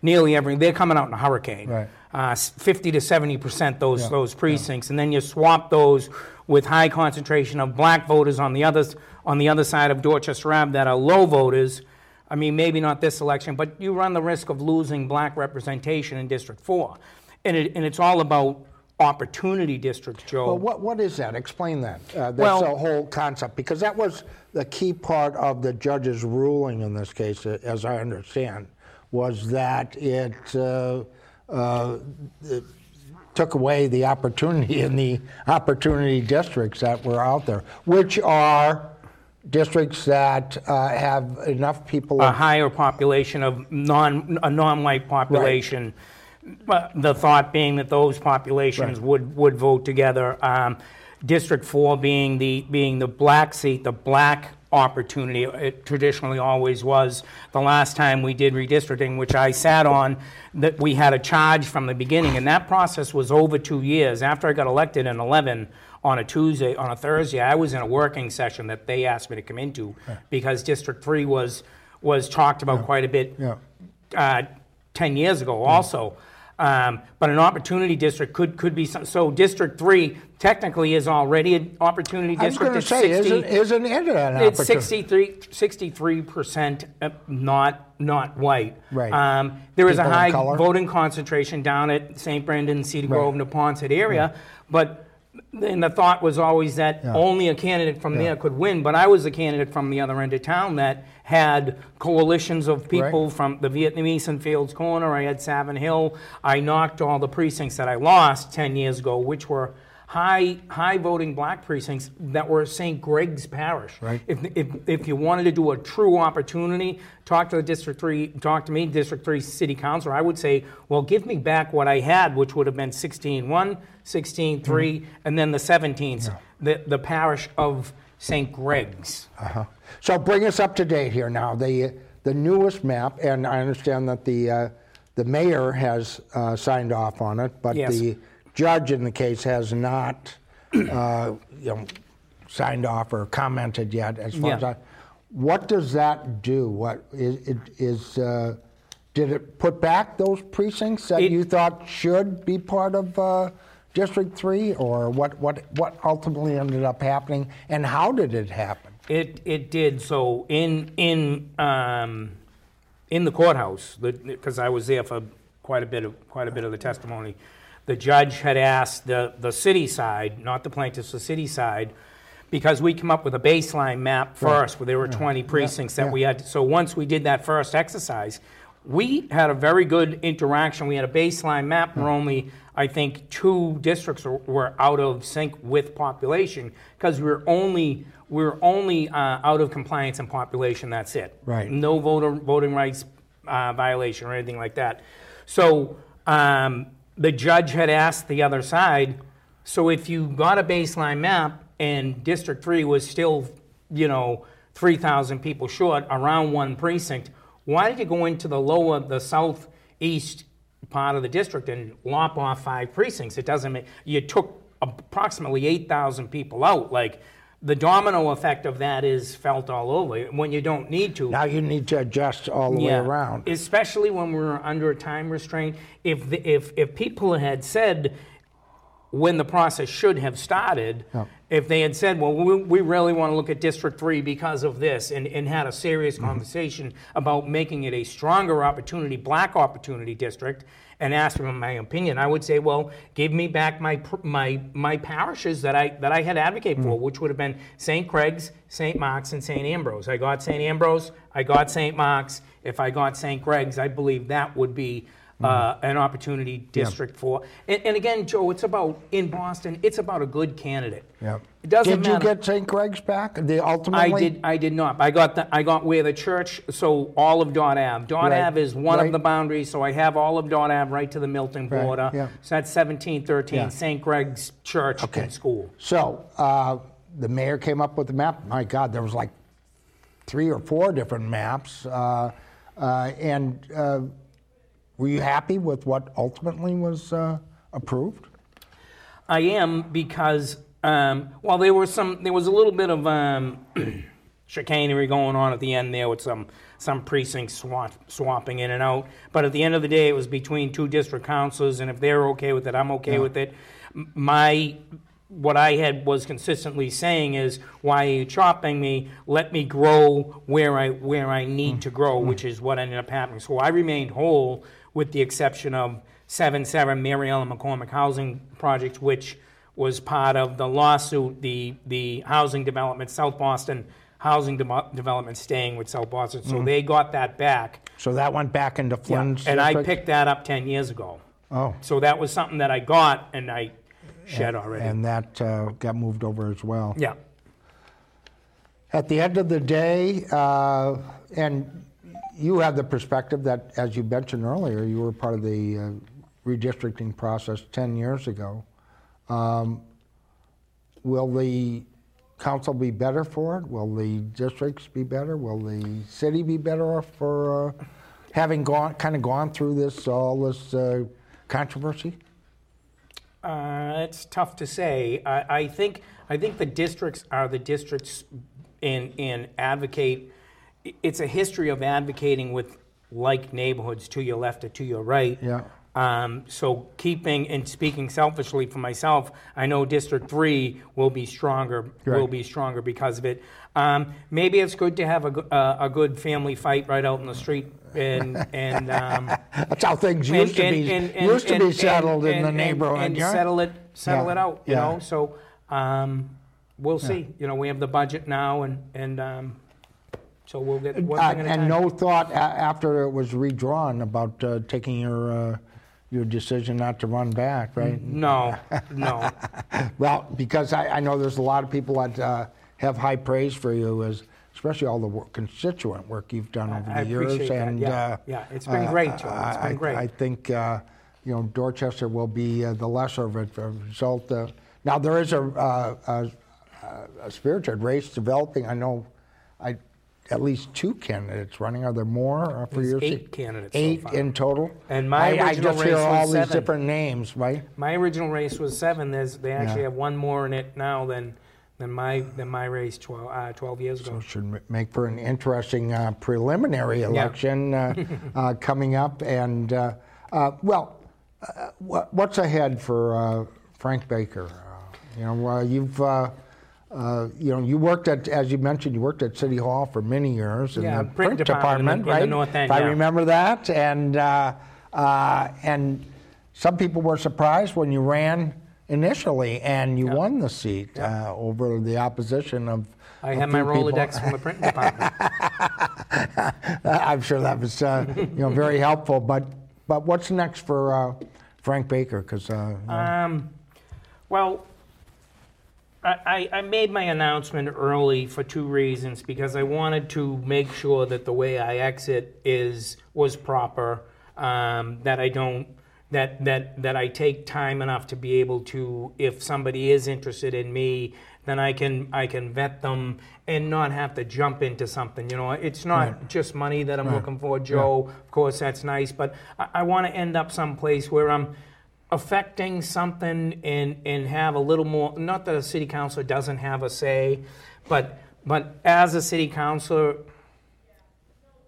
nearly every, they're coming out in a hurricane. Right. Uh, 50 to 70% those, Yeah, those precincts. And then you swap those with high concentration of black voters on the, others, on the other side of Dorchester Ave that are low voters. I mean, maybe not this election, but you run the risk of losing black representation in District 4. And, it, and it's all about opportunity districts, Joe. Well, what, what is that? Explain that. Uh, that's Well- the whole concept, because that was the key part of the judge's ruling in this case, as I understand, was that it, uh, uh, took away the opportunity in the opportunity districts that were out there, which are districts that uh, have enough people. a higher population of non a non-white population. But the thought being that those populations Right. would would vote together. Um, District four being the being the black seat, the black opportunity. It traditionally always was. The last time we did redistricting, which I sat on, that we had a charge from the beginning, and that process was over two years. After I got elected in eleven, on a Tuesday, on a Thursday, I was in a working session that they asked me to come into because District Three was was talked about quite a bit Yeah. uh, 10 years ago also. Um, but an opportunity district could, could be, some- so District 3 technically is already an opportunity I was district. going to It's say, 60 isn't, isn't it an it's opportunity? 63, 63% uh, not, not white. Right. Um, there is a People of high color? voting concentration down at St. Brendan, Cedar. Grove, Neponset area, but then the thought was always that Yeah. only a candidate from Yeah. there could win. But I was a candidate from the other end of town that had coalitions of people Right. from the Vietnamese in Fields Corner. I had Savin Hill. I knocked all the precincts that I lost 10 years ago, which were high high voting black precincts that were St. Greg's Parish. Right. If, if, if you wanted to do a true opportunity, talk to the District 3, talk to me, District 3 City Council, I would say, well, give me back what I had, which would have been 16-1, 16-3, and then the 17th, the, the parish of St. Greg's. Uh-huh. So bring us up to date here now. The the newest map, and I understand that the uh, the mayor has uh, signed off on it, but Yes. the judge in the case has not, uh, you know, signed off or commented yet. As far Yeah. as I, what does that do? What is it is? Uh, did it put back those precincts that It- you thought should be part of uh, District Three, or what? What what ultimately ended up happening, and how did it happen? It it did. So in in um, in the courthouse, because I was there for quite a bit of quite a bit of the testimony, the judge had asked the the city side, not the plaintiffs, the city side, because we come up with a baseline map first, where there were 20 precincts that we had. So once we did that first exercise, we had a very good interaction. We had a baseline map where only I think two districts were- were out of sync with population because we were only we were only uh, out of compliance in population. That's it. Right. No voter voting rights uh, violation or anything like that. So um, the judge had asked the other side. So if you got a baseline map and District Three was still, you know, three thousand people short around one precinct, why did you go into the lower, the southeast part of the district and lop off five precincts? It doesn't make. You took approximately eight thousand people out. Like the domino effect of that is felt all over when you don't need to. Now you need to adjust all the way around. Especially when we're under a time restraint. If the, if if people had said when the process should have started, Yeah. if they had said, well, we, we really want to look at District 3 because of this, and, and had a serious Mm-hmm. conversation about making it a stronger opportunity, black opportunity district, and asked for my opinion, I would say, well, give me back my my my parishes that I that I had advocated Mm. for, which would have been St. Greg's, St. Mark's, and St. Ambrose. I got St. Ambrose, I got St. Mark's. If I got St. Greg's, I believe that would be uh, an opportunity district for. And, and again, Joe, it's about in Boston. It's about a good candidate. Yeah. It doesn't Did you matter. get St. Greg's back? The I ultimately. did. I did not. I got the. I got where the church. So all of Dot Ave. Dot Right, Ave is one right. of the boundaries. So I have all of Dot Ave right to the Milton Right, border. yeah. So that's seventeen thirteen. Yeah. St. Greg's Church Okay. and School. So uh, the mayor came up with the map. My God, there was like three or four different maps. Uh, uh, and uh, were you happy with what ultimately was uh, approved? I am because um, well, there was some. There was a little bit of um, (clears throat) chicanery going on at the end there with some some precincts swap, swapping in and out. But at the end of the day, it was between two district councils, and if they're okay with it, I'm okay Yeah. with it. My what I had was consistently saying is, why are you chopping me? Let me grow where I where I need to grow, which is what ended up happening. So I remained whole, with the exception of 77 Mary Ellen McCormack Housing Project, which was part of the lawsuit, the, the housing development, South Boston Housing De- Development staying with South Boston. So Mhm. they got that back. So that went back into Yeah, Flynn's And I picked that up 10 years ago. Oh. So that was something that I got and I shed And- already. And that uh, got moved over as well. Yeah. At the end of the day, uh, and you have the perspective that, as you mentioned earlier, you were part of the uh, redistricting process 10 years ago. Um, will the council be better for it? Will the districts be better? Will the city be better for uh, having gone, kind of gone through this, all this uh, controversy? Uh, it's tough to say. I, I think I think the districts are the districts in in advocate. It's a history of advocating with like neighborhoods to your left or to your right. Yeah. Um, so keeping and speaking selfishly for myself, I know District Three will be stronger. Will be stronger because of it. Um, maybe it's good to have a, go- uh, a good family fight right out in the street and (laughs) and um, That's how things used to be used to be settled in the neighborhood. and yeah? settle it settle Yeah, it out. You yeah. know, so um, we'll see. You know, we have the budget now, and and um, so we'll get one Uh, thing at a and time. no thought a- after it was redrawn about uh, taking your uh, your decision not to run back, right? No, no. (laughs) well, because I, I know there's a lot of people that uh, have high praise for you, as especially all the work, constituent work you've done over I the years. appreciate that, and yeah, uh, yeah. It's been great, Joe. It's been I, great. I think uh, you know Dorchester will be uh, the lesser of it. a result. Uh, now there is a, uh, a, a spirited race developing. I know, I at least two candidates running. Are there more uh, for There's your eight seat? candidates so Eight far. in total. And my I, I original just hear all these different names, right? My original race was seven. There's they actually Yeah. have one more in it now than than my than my race 12, uh, 12 years ago. So should make for an interesting uh, preliminary election uh, (laughs) uh, coming up. And uh, uh, well, uh, what, what's ahead for uh, Frank Baker? Uh, you know, uh, you've. Uh, you know, you worked at, as you mentioned, you worked at City Hall for many years in Yeah, the print print, department in the- in the right? North End, if I remember that, and uh, uh, and some people were surprised when you ran initially and you won the seat uh, over the opposition of. I had my people. Rolodex from the print department. (laughs) I'm sure that was uh, you know very helpful. But but what's next for uh, Frank Baker? Because uh, Um, well, I, I made my announcement early for two reasons. Because I wanted to make sure that the way I exit is was proper. Um, that I don't that that that I take time enough to be able to, if somebody is interested in me, then I can I can vet them and not have to jump into something. You know, it's not Right. just money that I'm Right. looking for, Joe. Of course, that's nice, but I, I want to end up someplace where I'm affecting something and and have a little more. Not that a city councilor doesn't have a say, but but as a city councilor,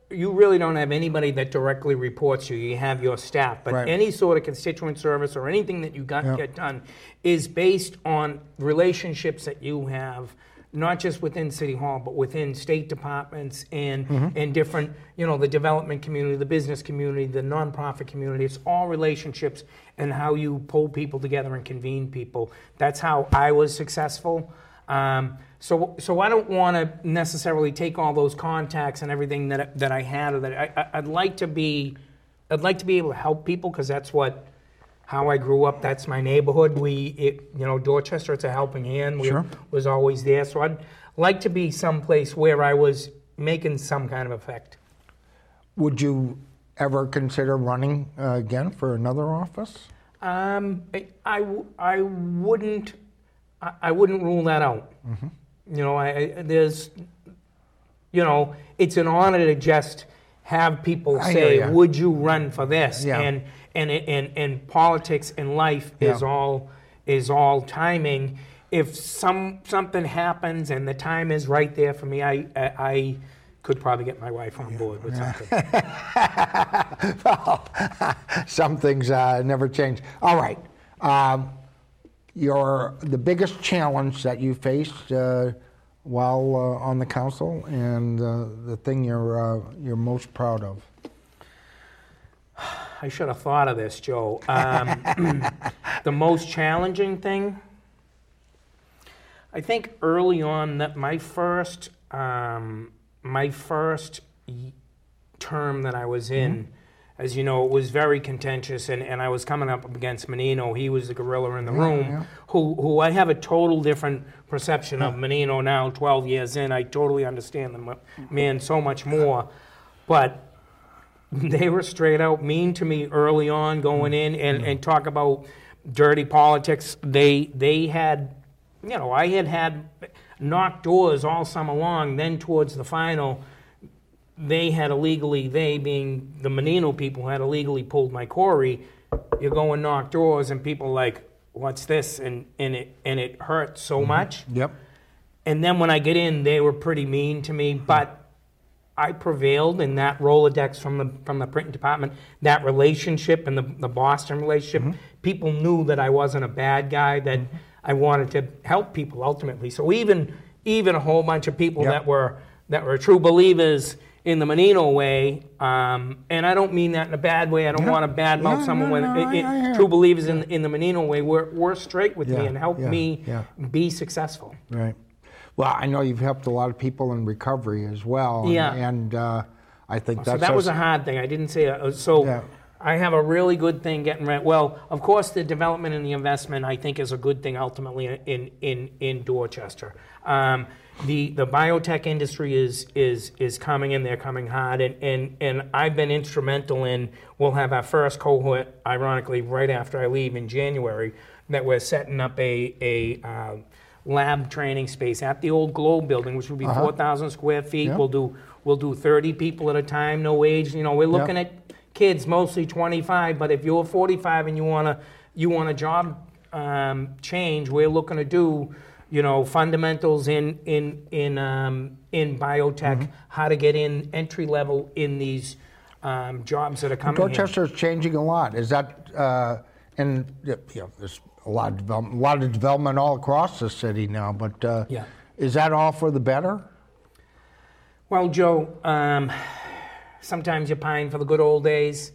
you really don't have anybody that directly reports you. You have your staff, but Right. any sort of constituent service or anything that you got Yeah. get done is based on relationships that you have, not just within City Hall, but within state departments and Mhm. and different, you know, the development community, the business community, the nonprofit community. It's all relationships and how you pull people together and convene people. That's how I was successful. Um, so, so I don't want to necessarily take all those contacts and everything that that I had, or that I, I'd like to be, I'd like to be able to help people because that's what, how I grew up. That's my neighborhood. We, it, you know, Dorchester. It's a helping hand. We Sure. was always there. So I'd like to be someplace where I was making some kind of effect. would you ever consider running uh, again for another office? Um, I, I, I wouldn't, I, I wouldn't rule that out. Mm-hmm. You know, I, I there's, you know, it's an honor to just have people I say, "Would you run for this?" Yeah. And and and and politics and life is all is all timing. If some something happens and the time is right there for me, I I, I could probably get my wife on board with something. (laughs) well, (laughs) some things uh, never change. All right. Um, your the biggest challenge that you faced uh, while uh, on the council, and uh, the thing you're uh, you're most proud of. I should have thought of this, Joe. Um, (clears throat) the most challenging thing, I think early on that my first, um, my first term that I was in, as you know, it was very contentious, and, and I was coming up against Menino. He was the gorilla in the Yeah, room, yeah. who who I have a total different perception of Menino now. Twelve years in, I totally understand the man so much more, but (laughs) they were straight out mean to me early on going mm. in and, and talk about dirty politics. They they had, you know, I had had knocked doors all summer long. Then towards the final, they had illegally, they being the Menino people, had illegally pulled my Corey. You go and knock doors, and people like, what's this? And and it and it hurt so mm-hmm. much. Yep. And then when I get in, they were pretty mean to me, hmm. but I prevailed in that Rolodex from the from the print department, that relationship and the, the Boston relationship. Mm-hmm. People knew that I wasn't a bad guy, that I wanted to help people ultimately. So even even a whole bunch of people Yep. that were that were true believers in the Menino way, um, and I don't mean that in a bad way. I don't Yeah. want to badmouth No, someone no, with no, it- I- I true it. believers in in the Menino way. Were were straight with Yeah, me and helped yeah, me yeah. be successful. Right. Well, I know you've helped a lot of people in recovery as well. and- Yeah. And uh, I think So that's that was a hard thing. I didn't say uh, so. Yeah. I have a really good thing getting rent. Well, of course, the development and the investment I think is a good thing ultimately in in in Dorchester. Um, the the biotech industry is is is coming in. They're coming hard, and and and I've been instrumental in. We'll have our first cohort, ironically, right after I leave in January. That we're setting up a a. Uh, lab training space at the old Globe building, which will be Uh-huh. 4,000 square feet. Yeah. We'll do we'll do 30 people at a time, no age. You know, we're Yeah. looking at kids mostly 25, but if you're 45 and you want to you want a job um, change, we're looking to do you know fundamentals in in in um, in biotech, Mm-hmm. how to get in entry level in these um, jobs that are coming. here. Dorchester is changing a lot. Is that uh, and you know, there's a lot of development, a lot of development all across the city now. But uh, Yeah. is that all for the better? Well, Joe, um, sometimes you pine for the good old days.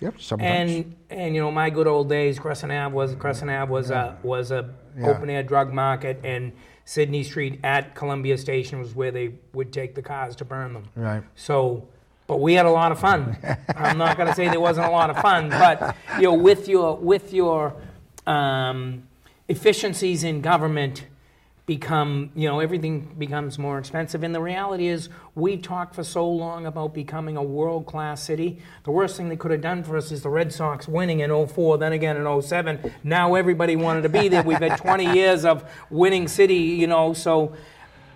Yep. Sometimes. And and you know my good old days, Crescent Ave was Crescent Ave was a was a Yeah. open air drug market, and Sydney Street at Columbia Station was where they would take the cars to burn them. Right. So, but we had a lot of fun. (laughs) I'm not going to say there wasn't a lot of fun, but you know, with your with your um, efficiencies in government become you know everything becomes more expensive and the reality is we talked for so long about becoming a world class city the worst thing they could have done for us is the red sox winning in 04 then again in 07 now everybody wanted to be there we've had 20 (laughs) years of winning city you know so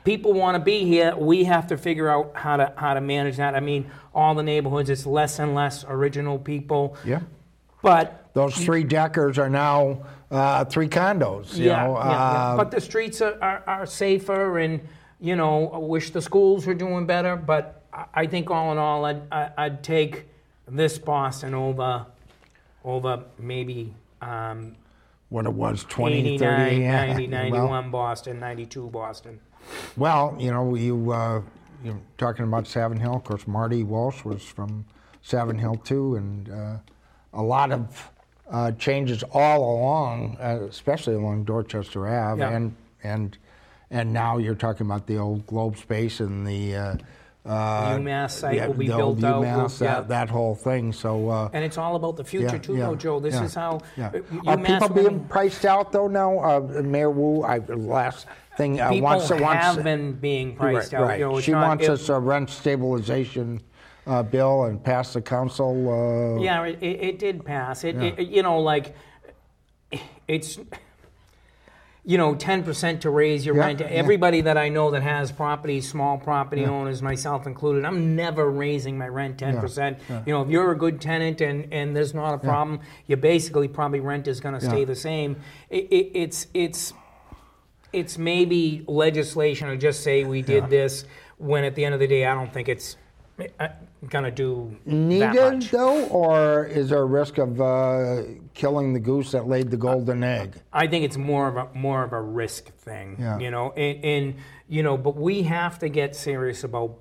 people want to be here. We have to figure out how to how to manage that. I mean, all the neighborhoods, it's less and less original people. Yeah. But Those three deckers are now uh, three condos. You yeah, know, yeah, yeah. uh, but the streets are, are, are safer, and you know, I wish the schools were doing better. But I, I think all in all, I'd, I- I'd take this Boston over over maybe. Um, what it was 20, 89, 30, yeah. 90, Well, Boston, 92 Boston. Well, you know, you uh, you're talking about Savin Hill. Of course, Marty Walsh was from Savin Hill too, and uh, a lot of uh, changes all along, uh, especially along Dorchester Ave, Yeah. and and and now you're talking about the old Globe space and the. Uh, uh, UMass site will be built out, UMass, we'll- that, yeah. that whole thing. So, uh, And it's all about the future yeah, too, yeah, though, Joe. This yeah, is how yeah. uh, Are people being priced out though now? Uh, Mayor Wu, I, last thing, uh, People wants wants have been being priced right, out. Right. You know, she not- wants it- us a rent stabilization uh, bill and pass the council. Uh, Yeah, it, it, did pass. It, Yeah. it, you know, like it's you know, ten percent to raise your Yeah, rent. yeah. Everybody that I know that has properties, small property owners, myself included, I'm never raising my rent ten percent. yeah. You know, if you're a good tenant and and there's not a problem, you basically probably rent is going to stay the same. It, it, it's it's it's maybe legislation or just say we did this when at the end of the day I don't think it's going to do that Needed much. though, or is there a risk of uh, killing the goose that laid the golden egg? I think it's more of a more of a risk thing, Yeah. you know, and, and you know, but we have to get serious about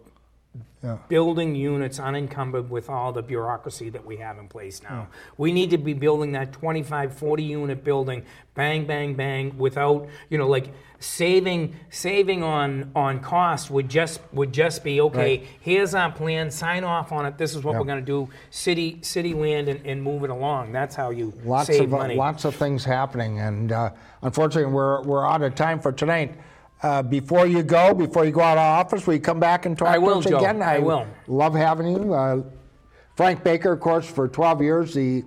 Yeah. building units unencumbered with all the bureaucracy that we have in place now. We need to be building that 25, 40 unit building, bang, bang, bang, without, you know, like saving saving on on cost would just would just be okay. Right. Here's our plan. Sign off on it. This is what Yeah. we're going to do. City city land and, and move it along. That's how you Lots save of uh, money. lots of things happening, and uh, unfortunately, we're we're out of time for tonight. Uh, before you go, before you go out of office, will you come back and talk I to will, us Joe. again? I will. Love having you, uh, Frank Baker, of course, for 12 years, the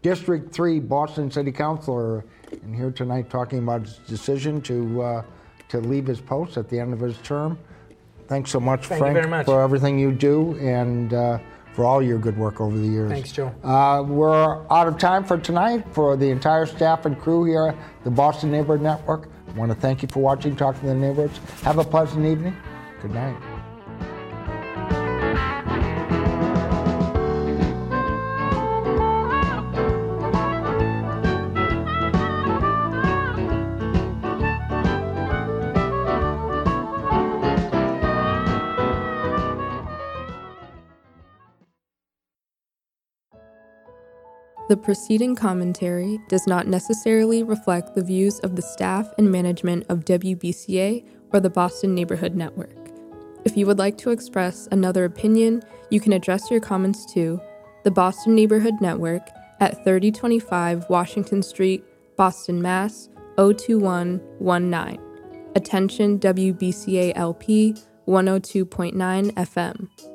District 3 Boston City Councilor, and here tonight talking about his decision to uh, to leave his post at the end of his term. Thanks so much, Thank Frank, much. for everything you do and uh, for all your good work over the years. Thanks, Joe. Uh, we're out of time for tonight. For the entire staff and crew here at the Boston Neighborhood Network, I want to thank you for watching Talk to the Neighborhoods. Have a pleasant evening. Good night. The preceding commentary does not necessarily reflect the views of the staff and management of WBCA or the Boston Neighborhood Network. If you would like to express another opinion, you can address your comments to the Boston Neighborhood Network at 3025 Washington Street, Boston, Mass. 02119. Attention WBCA LP 102.9 FM.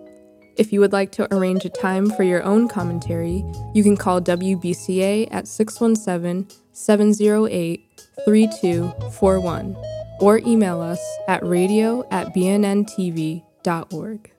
If you would like to arrange a time for your own commentary, you can call WBCA at 617 708 3241 or email us at radio at bnntv.org.